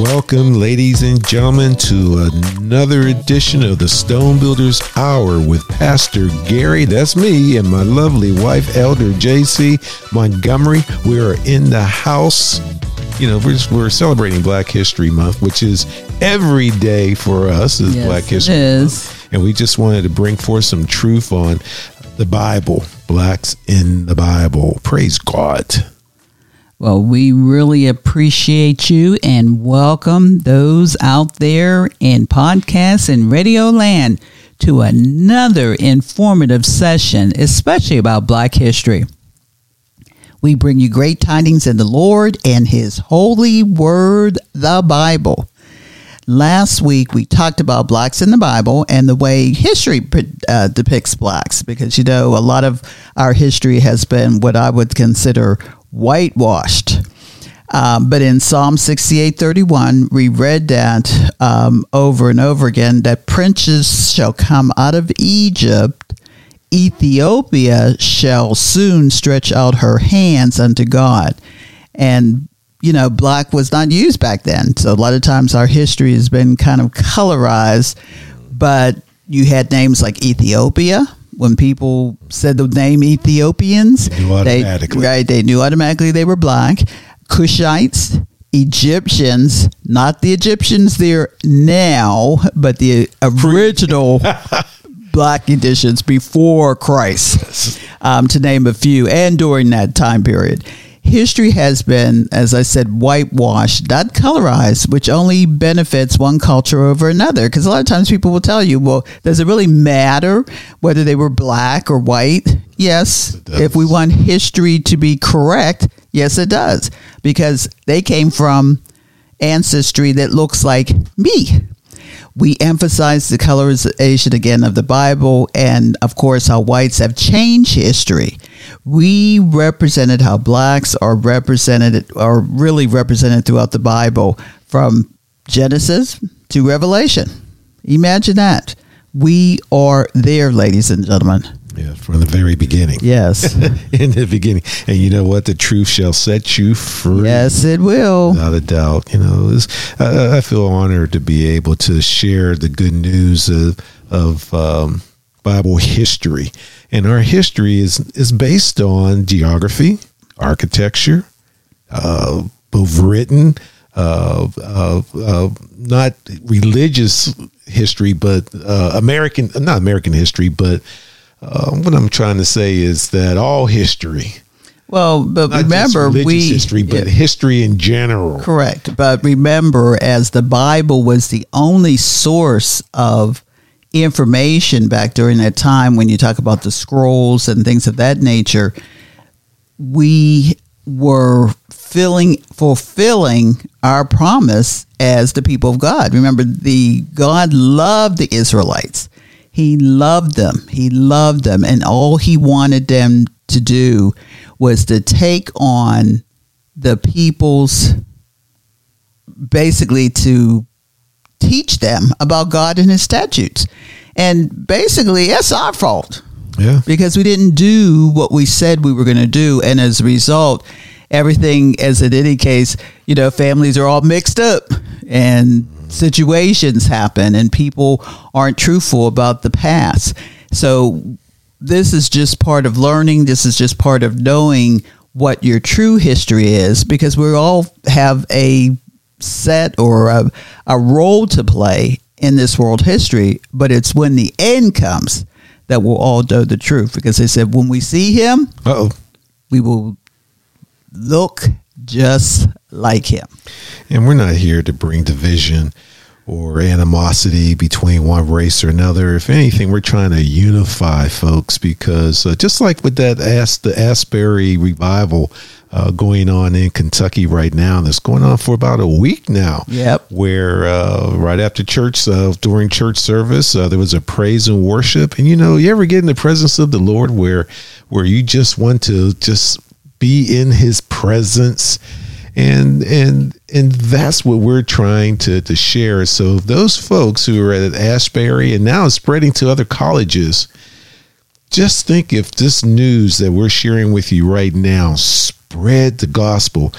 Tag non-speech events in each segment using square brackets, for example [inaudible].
Welcome, ladies and gentlemen, to another edition of the Stone Builders Hour with Pastor Gary. That's me and my lovely wife, Elder JC Montgomery. We are in the house. You know, we're, we're celebrating Black History Month, which is every day for us is Yes, Black History is. Month. And we just wanted to bring forth some truth on the Bible, blacks in the Bible. Praise God. Well, we really appreciate you and welcome those out there in podcasts and radio land to another informative session, especially about Black history. We bring you great tidings in the Lord and His holy word, the Bible. Last week, we talked about blacks in the Bible and the way history uh, depicts blacks, because you know, a lot of our history has been what I would consider whitewashed. Um, but in Psalm 68:31, we read that um, over and over again that princes shall come out of Egypt, Ethiopia shall soon stretch out her hands unto God. And you know, black was not used back then. So a lot of times our history has been kind of colorized, but you had names like Ethiopia. When people said the name Ethiopians, They knew automatically. right, they knew automatically they were black. Cushites, Egyptians, not the Egyptians there now, but the original [laughs] black editions before Christ, um, to name a few, and during that time period. History has been, as I said, whitewashed, not colorized, which only benefits one culture over another. Because a lot of times people will tell you, well, does it really matter whether they were black or white? Yes. If we want history to be correct, yes, it does. Because they came from ancestry that looks like me. We emphasize the colorization again of the Bible and, of course, how whites have changed history. We represented how blacks are represented, are really represented throughout the Bible from Genesis to Revelation. Imagine that. We are there, ladies and gentlemen. Yeah, from the very beginning. Yes. [laughs] in the beginning. And you know what? The truth shall set you free. yes, it will. Without a doubt. You know, it's, I, I feel honored to be able to share the good news of, of um, Bible history. And our history is, is based on geography, architecture, uh, both written, uh, uh, uh, not religious history, but uh, American, not American history, but uh, what I'm trying to say is that all history, Well, but not just remember, we history, but yeah. history in general. Correct. But remember, as the Bible was the only source of information back during that time, when you talk about the scrolls and things of that nature, we were filling, fulfilling our promise as the people of God. Remember, the God loved the Israelites. He loved them. He loved them. And all he wanted them to do was to take on the people's basically to teach them about God and his statutes. And basically, it's our fault Yeah. because we didn't do what we said we were going to do. And as a result, everything, as in any case, you know, families are all mixed up and situations happen and people aren't truthful about the past. So this is just part of learning. This is just part of knowing what your true history is because we all have a set or a, a role to play in this world history, but it's when the end comes that we'll all know the truth because they said when we see him, oh. we will look just like him. And we're not here to bring division or animosity between one race or another. If anything, we're trying to unify folks because uh, just like with that As- the Asbury revival uh, going on in Kentucky right now, and it's going on for about a week now. Yep. Where uh, right after church, uh, during church service, uh, there was a praise and worship. And you know, you ever get in the presence of the Lord where where you just want to just be in His presence and and and that's what we're trying to to share. So those folks who are at Ashbury and now spreading to other colleges, just think if this news that we're sharing with you right now spread the gospel,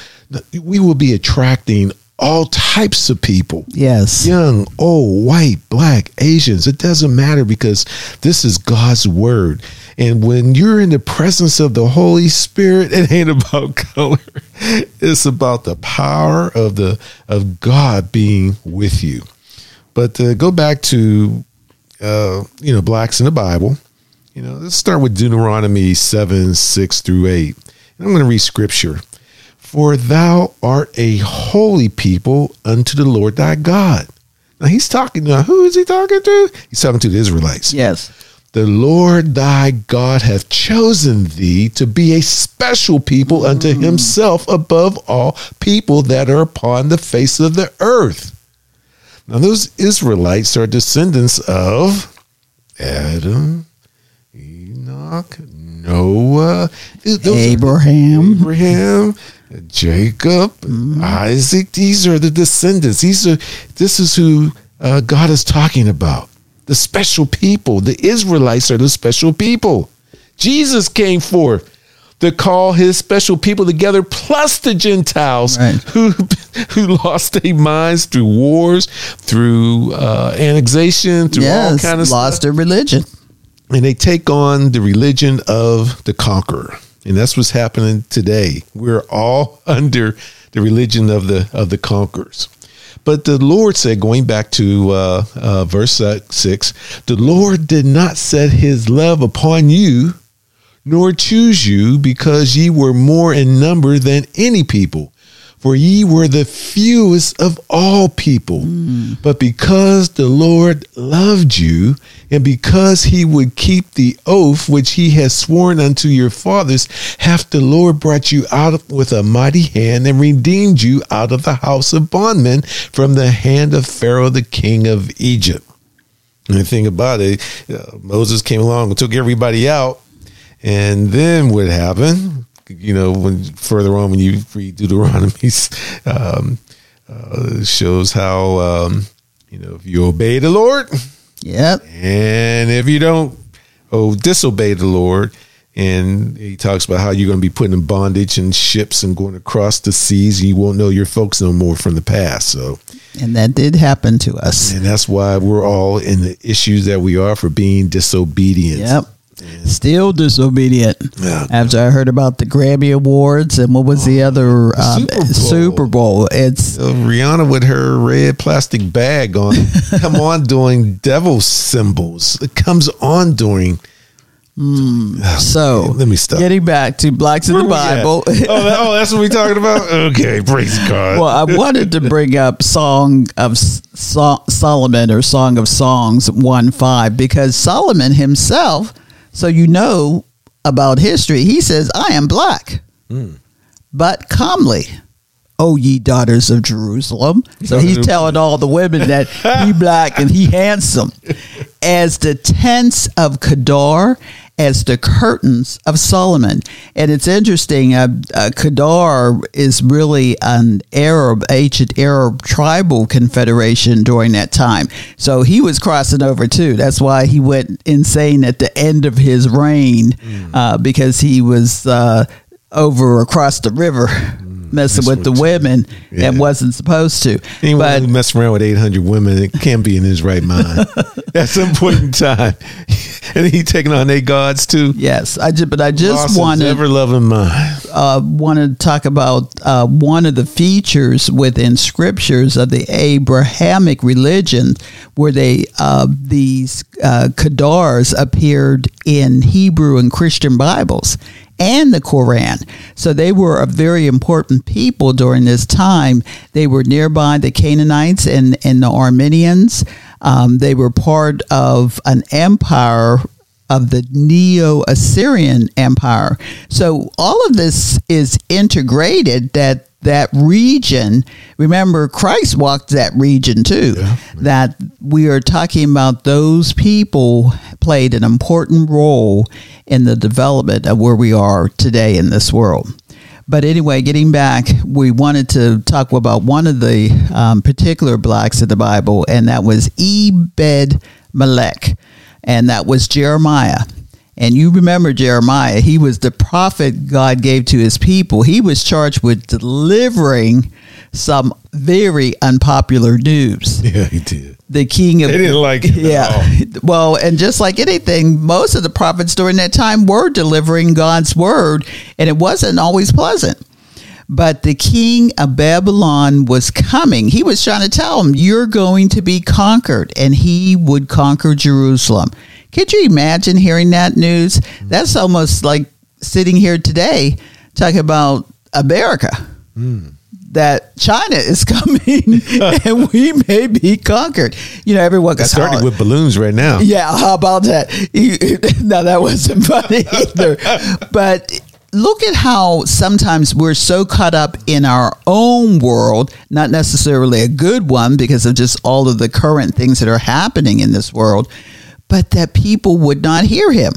we will be attracting all types of people. Yes. Young, old, white, black, Asians. It doesn't matter because this is God's word. And when you're in the presence of the Holy Spirit, [laughs] it ain't about color. It's about the power of the of God being with you. But to go back to uh, you know, blacks in the Bible, you know, let's start with Deuteronomy 7, 6 through 8. And I'm going to read scripture. For thou art a holy people unto the Lord thy God. Now he's talking now. Who is he talking to? He's talking to the Israelites. Yes. The Lord thy God hath chosen thee to be a special people unto mm. himself above all people that are upon the face of the earth. Now, those Israelites are descendants of Adam, Enoch, Noah, Abraham. Abraham, Jacob, Isaac. These are the descendants. These are. This is who uh, God is talking about. The special people. The Israelites are the special people. Jesus came forth to call his special people together, plus the Gentiles Right. who [laughs] who lost their minds through wars, through uh, annexation, through all kind of Lost stuff their religion. And they take on the religion of the conqueror. And that's what's happening today. We're all [laughs] under the religion of the of the conquerors. But the lord said going back to uh, uh, verse 6 the lord did not set his love upon you nor choose you because ye were more in number than any people for ye were the fewest of all people. But because the Lord loved you, and because he would keep the oath which he has sworn unto your fathers, hath the Lord brought you out with a mighty hand and redeemed you out of the house of bondmen from the hand of Pharaoh the king of Egypt. And the thing about it, uh, Moses came along and took everybody out. And then what happened? You know, when further on, when you read Deuteronomy, um, uh, shows how um, you know if you obey the Lord, Yep. and if you don't, oh, disobey the Lord. And he talks about how you're going to be put in bondage and ships and going across the seas. And you won't know your folks no more from the past. So, And that did happen to us. and that's why we're all in the issues that we are for being disobedient. Yep. Still disobedient. Yeah. After I heard about the Grammy Awards and what was the other um, Super Bowl. Super Bowl, it's Uh, Rihanna with her red plastic bag on, [laughs] come on doing devil symbols. It comes on doing. so. Let me stop. Getting back to blacks in the? Bible. oh, that- oh, that's what we're talking about. [laughs] Okay, praise God. well, I wanted to bring up Song of so- Solomon or Song of Songs 1 5 because Solomon himself, so you know about history, he says, I am black, hmm. but comely. O ye daughters of Jerusalem. So he's [laughs] telling all the women that he [laughs] black and he handsome. As the tents of Kedar, as the curtains of Solomon. And it's interesting, uh, uh, Kedar is really an Arab, ancient Arab tribal confederation during that time. So he was crossing over too. That's why he went insane at the end of his reign uh, because he was uh, over across the river. Messing with the women Yeah. and wasn't supposed to. Anyone but who mess around with 800 women it can't be in his right mind [laughs] at some point in time. [laughs] and he taking on their gods too. yes, I just but I just his wanted ever loving mind. uh, wanted to talk about uh, one of the features within scriptures of the Abrahamic religion, where they uh, these uh, Kedars appeared in Hebrew and Christian Bibles and the Quran. So they were a very important people during this time. They were nearby the Canaanites and, and the Armenians. Um, they were part of an empire of the Neo Assyrian Empire. So all of this is integrated that that region. Remember Christ walked that region too that we are talking about those people played an important role in the development of where we are today in this world. But anyway, getting back, we wanted to talk about one of the um, particular blacks of the Bible, and that was Ebed Melech, and that was Jeremiah. And you remember Jeremiah, he was the prophet God gave to his people. He was charged with delivering some very unpopular news. [laughs] Yeah, he did. The king of They didn't like it. yeah. [laughs] Well, and just like anything, most of the prophets during that time were delivering God's word, and it wasn't always pleasant. But the king of Babylon was coming. He was trying to tell him, You're going to be conquered, and he would conquer Jerusalem. Could you imagine hearing that news? That's almost like sitting here today talking about America. That China is [laughs] coming [laughs] and we may be conquered. You know, everyone goes, started "Oh, with balloons right now. yeah, how about that? You- [laughs] no, that wasn't funny either. But look at how sometimes we're so caught up in our own world, not necessarily a good one because of just all of the current things that are happening in this world, but that people would not hear him.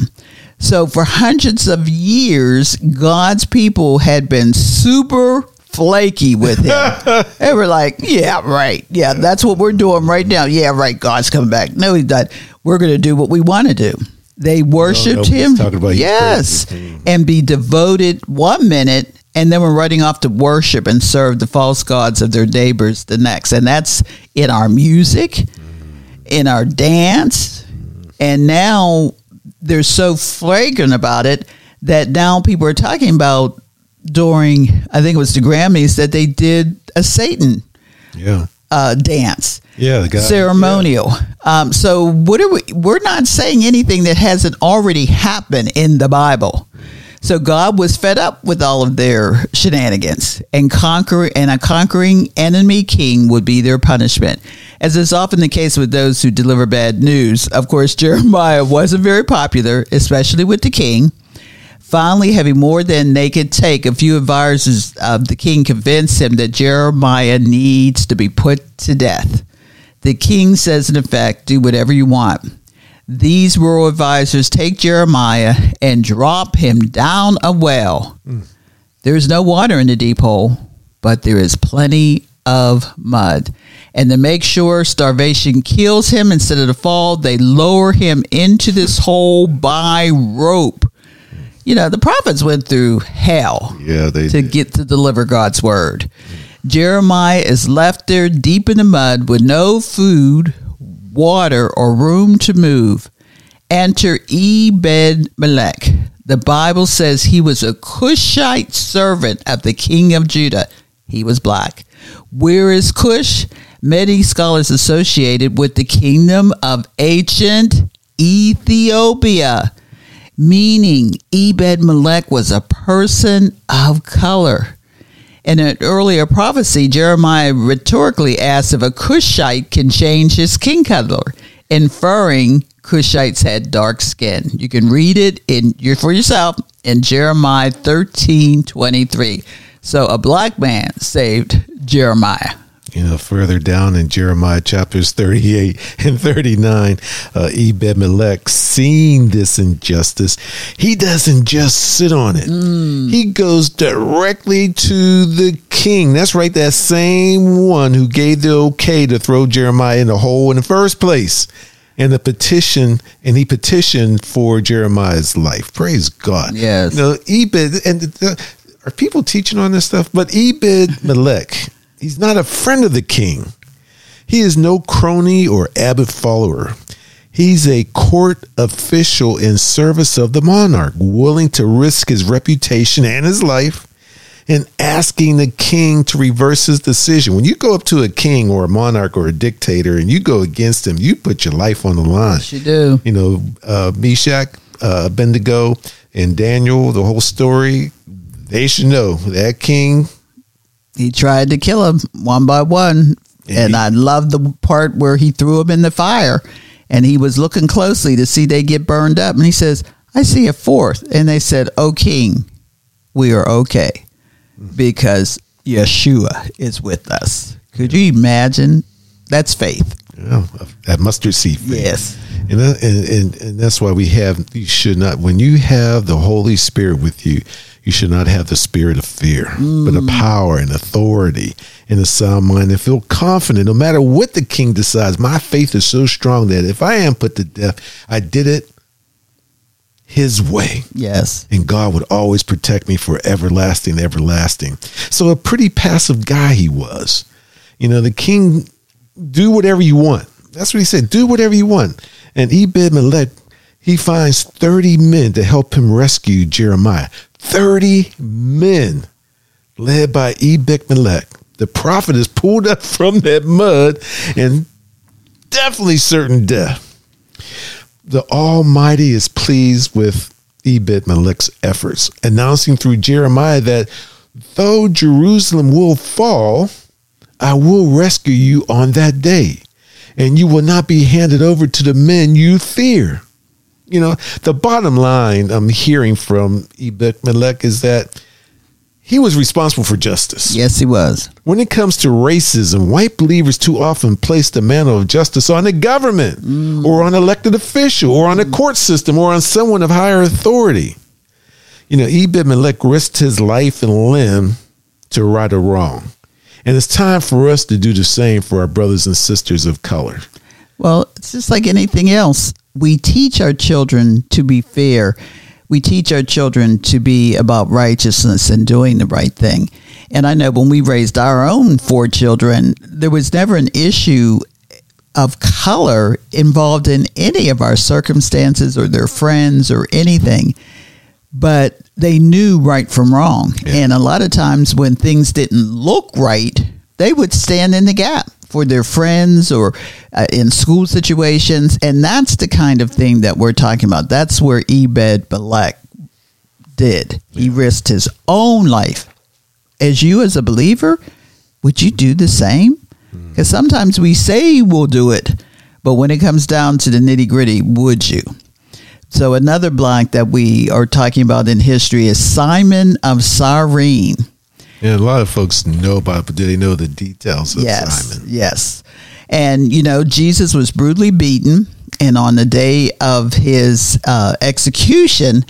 So for hundreds of years, God's people had been super flaky with him. [laughs] they were like, yeah, right. Yeah, that's what we're doing right now. Yeah, right. God's coming back. No, he's not. We're going to do what we want to do. They worshipped nobody's him. yes. And be devoted one minute and then we're running off to worship and serve the false gods of their neighbors the next. And that's in our music, in our dance. And now they're so flagrant about it that now people are talking about during, I think it was the Grammys, that they did a Satan Yeah. uh, dance Yeah, ceremonial. Um, so what are we? We're not saying anything that hasn't already happened in the Bible. So God was fed up with all of their shenanigans, and conquer and a conquering enemy king would be their punishment. As is often the case with those who deliver bad news, of course, [laughs] Jeremiah wasn't very popular, especially with the king. Finally, having more than they could take, a few advisors of the king convinced him that Jeremiah needs to be put to death. The king says, in effect, do whatever you want. These royal advisors take Jeremiah and drop him down a well. There is no water in the deep hole, but there is plenty of mud. And to make sure starvation kills him instead of the fall, they lower him into this hole by rope. You know, the prophets went through hell Yeah, they to did. get to deliver God's word. Jeremiah is left there deep in the mud with no food, water, or room to move. Enter Ebed Melech. The Bible says he was a Cushite servant of the king of Judah. He was black. Where is Cush? Many scholars associated with the kingdom of ancient Ethiopia meaning Ebed Melech was a person of color. In an earlier prophecy, Jeremiah rhetorically asked if a Cushite can change his skin color, inferring Cushites had dark skin. You can read it in for yourself in Jeremiah thirteen twenty three. So a black man saved Jeremiah. You know, further down in Jeremiah chapters 38 and 39, uh, Ebed Melech, seeing this injustice, he doesn't just sit on it. He goes directly to the king. That's right, that same one who gave the okay to throw Jeremiah in the hole in the first place. And the petition, and he petitioned for Jeremiah's life. Praise God. Yes. You know, Ebed, and uh, are people teaching on this stuff? But Ebed Melech, he's not a friend of the king. He is no crony or abbot follower. He's a court official in service of the monarch, willing to risk his reputation and his life and asking the king to reverse his decision. When you go up to a king or a monarch or a dictator and you go against him, you put your life on the line She do. you know, uh, Meshach, uh, Abednego, and Daniel, the whole story, they should know that king. He tried to kill him one by one. And I love the part where he threw him in the fire and he was looking closely to see they get burned up. And he says, I see a fourth. And they said, O king, we are okay because Yeshua is with us. Could you imagine? That's faith. Know, that mustard seed faith. Yes. And, uh, and, and, and that's why we have, you should not, when you have the Holy Spirit with you, you should not have the spirit of fear, but a mm. power and authority and a sound mind and feel confident no matter what the king decides. My faith is so strong that if I am put to death, I did it his way. Yes. And God would always protect me for everlasting, everlasting. So a pretty passive guy he was. You know, the king, do whatever you want. That's what he said. Do whatever you want. And Ebed Melech, he finds 30 men to help him rescue Jeremiah. 30 men led by Ebed Melech. The prophet is pulled up [laughs] from that mud and definitely certain death the Almighty is pleased with Ebed Melech's efforts, announcing through Jeremiah that though Jerusalem will fall, I will rescue you on that day, and you will not be handed over to the men you fear. You know, the bottom line I'm hearing from Ebed Melech is that he was responsible for justice. Yes, he was. When it comes to racism, white believers too often place the mantle of justice on the government mm. or on elected official or on the court system or on someone of higher authority. You know, Ebed Melech risked his life and limb to right a wrong. And it's time for us to do the same for our brothers and sisters of color. Well, it's just like anything else. We teach our children to be fair we teach our children to be about righteousness and doing the right thing. And I know when we raised our own four children, there was never an issue of color involved in any of our circumstances or their friends or anything. But they knew right from wrong. Yeah. And a lot of times when things didn't look right, they would stand in the gap for their friends or uh, in school situations. And that's the kind of thing that we're talking about. That's where Ebed Melech did. He risked his own life. As you, as a believer, would you do the same? Because hmm. sometimes we say we'll do it, but when it comes down to the nitty gritty, would you? So another blank that we are talking about in history is Simon of Cyrene. And a lot of folks know about it, but do they know the details of yes, Simon? Yes. And, you know, Jesus was brutally beaten. And on the day of his uh, execution,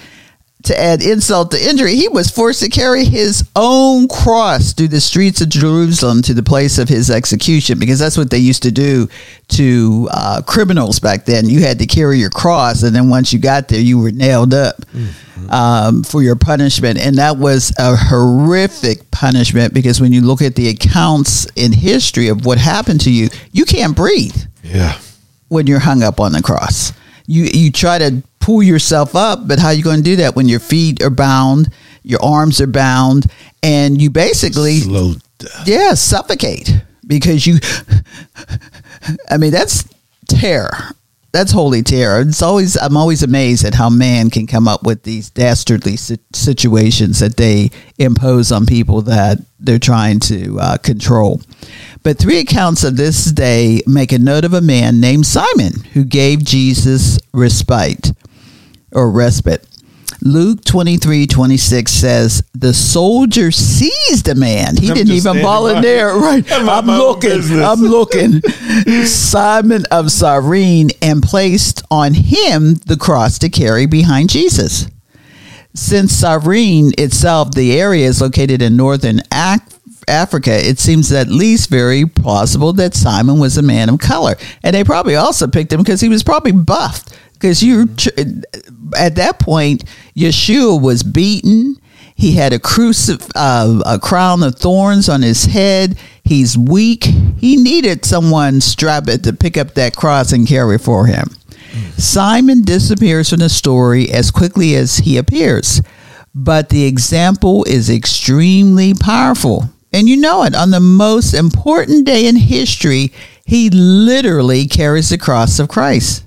to add insult to injury, he was forced to carry his own cross through the streets of Jerusalem to the place of his execution because that's what they used to do to uh, criminals back then. You had to carry your cross, and then once you got there, you were nailed up mm-hmm. um, for your punishment. And that was a horrific punishment because when you look at the accounts in history of what happened to you, you can't breathe. Yeah. When you're hung up on the cross you you try to pull yourself up, but how are you going to do that when your feet are bound, your arms are bound, and you basically slow down. Yeah, suffocate because you. I mean, that's terror. That's holy terror. It's always I'm always amazed at how man can come up with these dastardly situations that they impose on people that they're trying to uh, control. But three accounts of this day make a note of a man named Simon who gave Jesus respite or respite. Luke 23 26 says, The soldier seized a man. He I'm didn't even there. Right. I'm, I'm looking. I'm looking. Simon of Cyrene and placed on him the cross to carry behind Jesus. Since Cyrene itself, the area is located in northern Africa, it seems at least very plausible that Simon was a man of color. And they probably also picked him because he was probably buffed. Because you, at that point, Yeshua was beaten. He had a crucif- uh, a crown of thorns on his head. He's weak. He needed someone strap it to pick up that cross and carry for him. Simon disappears from the story as quickly as he appears, but the example is extremely powerful. And you know it, on the most important day in history, he literally carries the cross of Christ.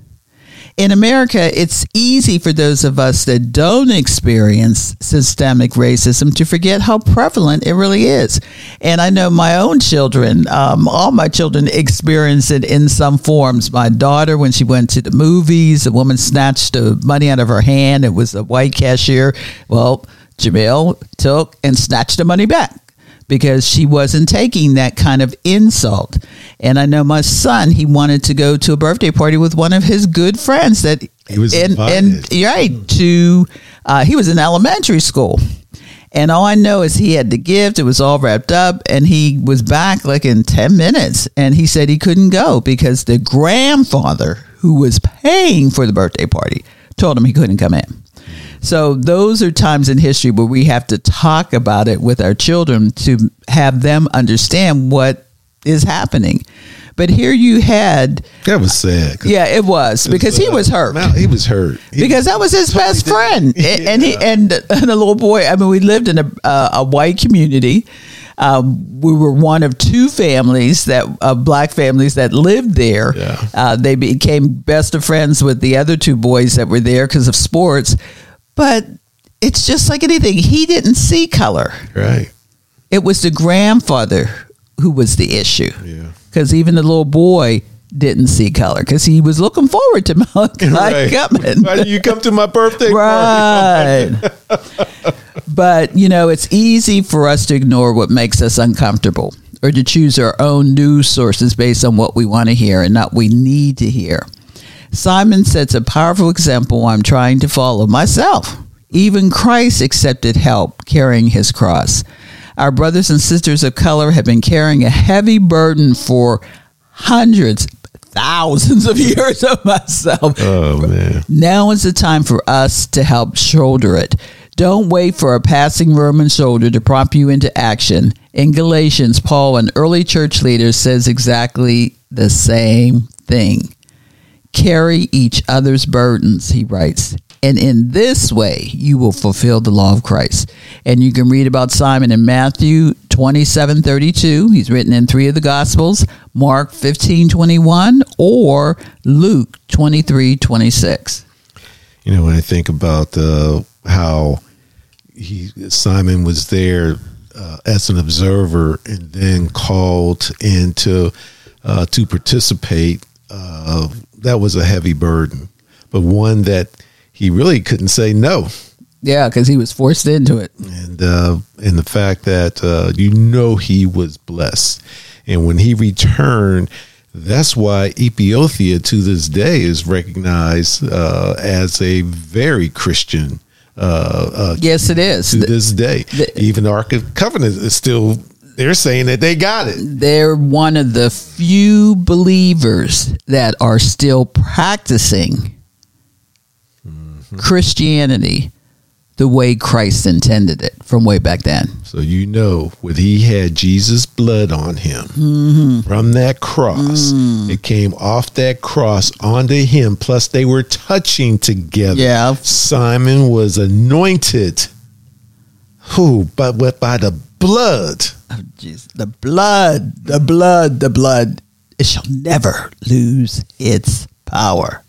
In America, it's easy for those of us that don't experience systemic racism to forget how prevalent it really is. And I know my own children, um, all my children experience it in some forms. My daughter, when she went to the movies, a woman snatched the money out of her hand. It was a white cashier. Well, Jamil took and snatched the money back because she wasn't taking that kind of insult. And I know my son, he wanted to go to a birthday party with one of his good friends that he was and, and right to uh, he was in elementary school. And all I know is he had the gift. It was all wrapped up, and he was back like in 10 minutes. And he said he couldn't go because the grandfather who was paying for the birthday party told him he couldn't come in. So those are times in history where we have to talk about it with our children to have them understand what is happening. But here you had That was sad. yeah, it was because he uh, was hurt. Mal- He was hurt He because that was his best friend, [laughs] and, and he and the, and the little boy. I mean, we lived in a uh, a white community. Um, we were one of two families that of black families that lived there. Yeah. Uh, they became best of friends with the other two boys that were there because of sports. But it's just like anything. He didn't see color. right. It was the grandfather who was the issue Yeah. because even the little boy didn't see color because he was looking forward to [laughs] Malachi [laughs] Right. coming. Why did you come to my birthday party? Right. [laughs] but, you know, it's easy for us to ignore what makes us uncomfortable or to choose our own news sources based on what we want to hear and not we need to hear. Simon sets a powerful example I'm trying to follow myself. Even Christ accepted help carrying his cross. Our brothers and sisters of color have been carrying a heavy burden for hundreds, thousands of [laughs] years of myself. Oh man. Now is the time for us to help shoulder it. Don't wait for a passing Roman soldier to prompt you into action. In Galatians, Paul, an early church leader, says exactly the same thing. Carry each other's burdens, he writes. And in this way, you will fulfill the law of Christ. And you can read about Simon in Matthew 27 32. He's written in three of the Gospels, Mark 15 21, or Luke 23 26. You know, when I think about uh, how he Simon was there uh, as an observer and then called into uh, to participate, uh, that was a heavy burden, but one that he really couldn't say no. Yeah, because he was forced into it. and uh, and the fact that uh, you know he was blessed, and when he returned, that's why Ethiopia to this day is recognized uh, as a very Christian. Uh, uh, Yes, it is. to this day, the- even the Ark of Covenant is still. They're saying that they got it. They're one of the few believers that are still practicing mm-hmm. Christianity the way Christ intended it from way back then. So you know, when he had Jesus' blood on him mm-hmm. from that cross, mm. it came off that cross onto him. Plus, they were touching together. Yeah. Simon was anointed. Who? But what? By the blood. Oh, jeez. The blood, the blood, the blood. It shall never lose its power.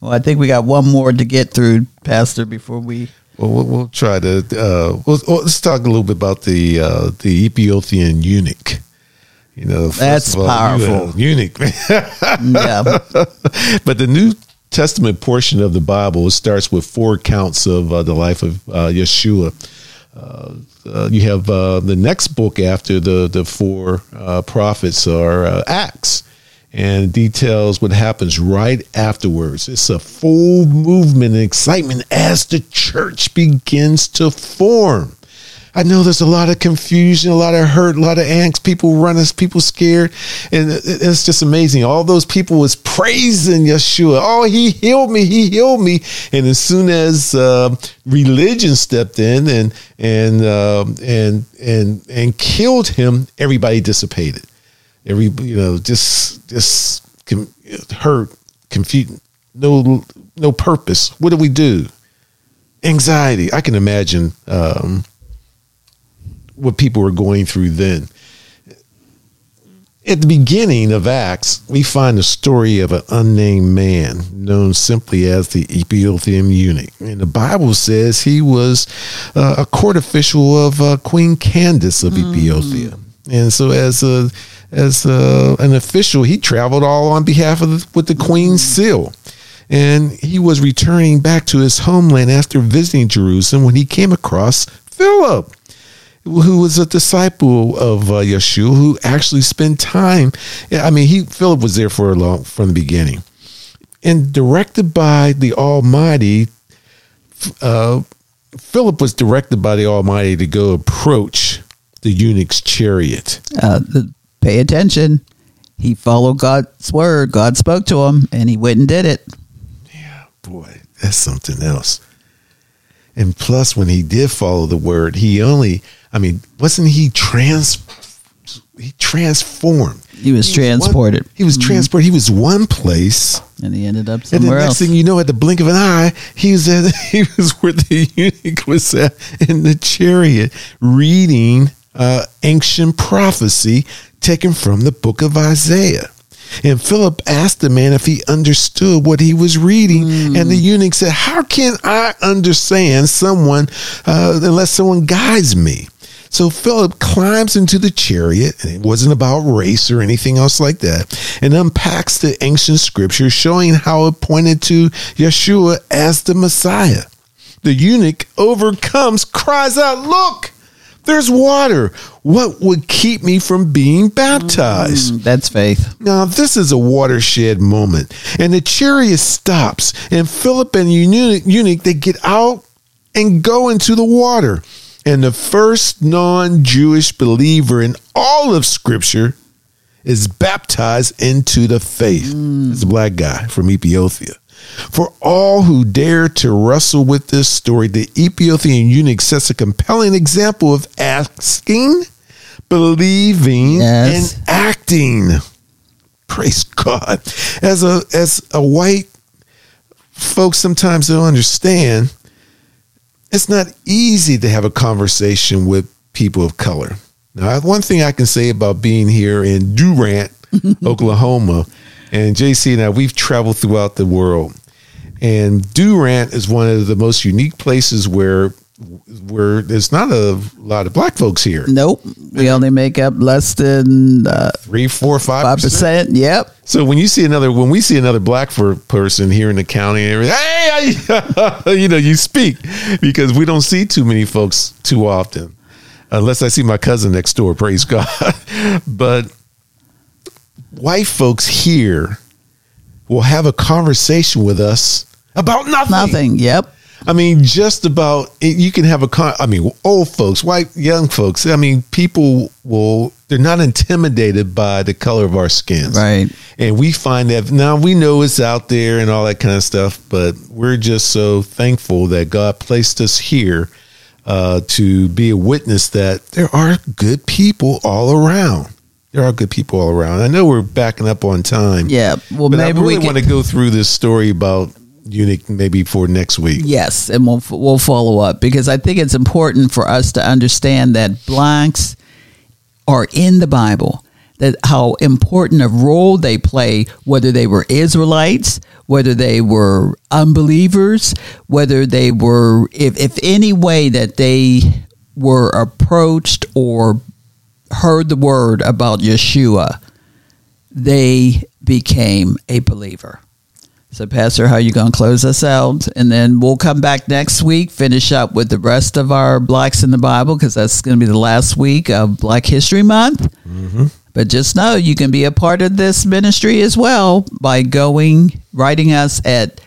Well, I think we got one more to get through, Pastor, before we. Well, we'll, we'll try to. Uh, we'll, let's talk a little bit about the uh, the Ethiopian eunuch. You know, That's all, powerful. eunuch. [laughs] Yeah. but the New Testament portion of the Bible starts with four accounts of uh, the life of uh, Yeshua. Uh, uh, you have uh, the next book after the the four uh, prophets are uh, Acts, and details what happens right afterwards. It's a full movement and excitement as the church begins to form. I know there's a lot of confusion, a lot of hurt, a lot of angst, people running, people scared. And it's just amazing. All those people was praising Yeshua. Oh, he healed me. He healed me. And as soon as uh, religion stepped in and and um and and and killed him, everybody dissipated. Every you know, just just com- hurt, confused, no no purpose. What do we do? Anxiety. I can imagine. Um, what people were going through then. At the beginning of Acts, we find the story of an unnamed man known simply as the Ethiopian eunuch. And the Bible says he was uh, a court official of uh, Queen Candace of Ethiopia. And so, as a as a, an official, he traveled all on behalf of the, with the Queen's seal. And he was returning back to his homeland after visiting Jerusalem when he came across Philip who was a disciple of uh, Yeshua, who actually spent time. I mean, he Philip was there for a long from the beginning, and directed by the Almighty. Uh, Philip was directed by the Almighty to go approach the eunuch's chariot. Uh, the, pay attention. He followed God's word. God spoke to him, and he went and did it. Yeah, boy, that's something else. And plus, when he did follow the word, he only, I mean, wasn't he trans, he transformed. He was transported. One, he was transported. He was one place. And he ended up somewhere And the next else. thing you know, at the blink of an eye, he was at, [laughs] he was where the eunuch was at in the chariot reading uh, ancient prophecy taken from the book of Isaiah. And Philip asked the man if he understood what he was reading, and the eunuch said, "How can I understand someone uh, unless someone guides me?" So Philip climbs into the chariot, and it wasn't about race or anything else like that, and unpacks the ancient scripture showing how it pointed to Yeshua as the Messiah. The eunuch overcomes, cries out, Look, there's water. What would keep me from being baptized? Mm, That's faith. Now, this is a watershed moment. And the chariot stops, and Philip and eunuch, eunuch they get out and go into the water. And the first non Jewish believer in all of Scripture is baptized into the faith. Mm. It's a black guy from Ethiopia. For all who dare to wrestle with this story, the Ethiopian eunuch sets a compelling example of asking, believing, Yes. and acting. Praise God. As a as a white folks sometimes don't understand, it's not easy to have a conversation with people of color. Now, one thing I can say about being here in Durant, [laughs] Oklahoma, and JC and I, we've traveled throughout the world. And Durant is one of the most unique places where where there's not a lot of black folks here. Nope. We only make up less than uh, Three, four, five five percent. Yep. So when you see another, when we see another black per- person here in the county, and everything, hey, I- [laughs] you know, you speak because we don't see too many folks too often, unless I see my cousin next door. Praise God. [laughs] but white folks here will have a conversation with us about nothing. Nothing. Yep. I mean, just about you can have a con. I mean, old folks, white, young folks. I mean, people will they're not intimidated by the color of our skins, Right. And we find that now we know it's out there and all that kind of stuff, but we're just so thankful that God placed us here uh, to be a witness that there are good people all around. There are good people all around. I know we're backing up on time. Yeah. Well, but maybe I really we want to go through this story about Unique maybe for next week. Yes, and we'll we'll follow up because I think it's important for us to understand that blacks are in the Bible. That how important a role they play, whether they were Israelites, whether they were unbelievers, whether they were, if, if any way that they were approached or heard the word about Yeshua, they became a believer. So, Pastor, how are you going to close us out? And then we'll come back next week, finish up with the rest of our Blacks in the Bible, because that's going to be the last week of Black History Month. Mm-hmm. But just know you can be a part of this ministry as well by going, writing us at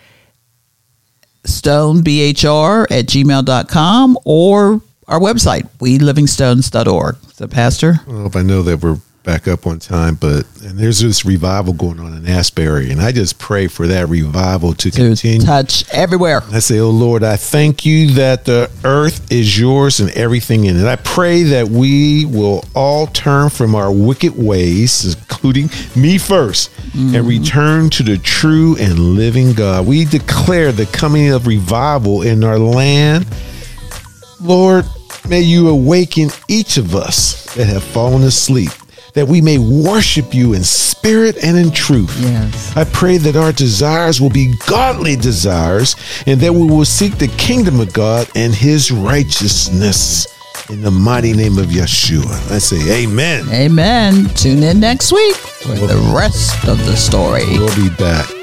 stoneBHR at gmail.com or our website, welivingstones.org. So, Pastor? I if I know that we're back up on time, but and there's this revival going on in Asbury, and I just pray for that revival to, To continue. touch everywhere. I say, oh Lord, I thank you that the earth is yours and everything in it. I pray that we will all turn from our wicked ways, including me 1st and mm-hmm. return to the true and living God. We declare the coming of revival in our land. Lord, may you awaken each of us that have fallen asleep, that we may worship you in spirit and in truth. Yes. I pray that our desires will be godly desires and that we will seek the kingdom of God and his righteousness. In the mighty name of Yeshua, I say amen. Amen. Tune in next week for the rest of the story. We'll be back.